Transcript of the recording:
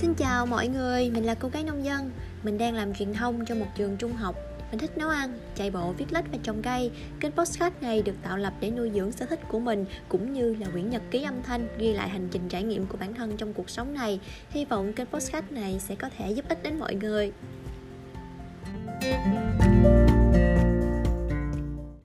Xin chào mọi người, mình là cô gái nông dân. Mình đang làm truyền thông cho một trường trung học. Mình thích nấu ăn, chạy bộ, viết lách và trồng cây. Kênh podcast này được tạo lập để nuôi dưỡng sở thích của mình Cũng như là quyển nhật ký âm thanh Ghi lại hành trình trải nghiệm của bản thân trong cuộc sống này. Hy vọng kênh podcast này sẽ có thể giúp ích đến mọi người. Thank you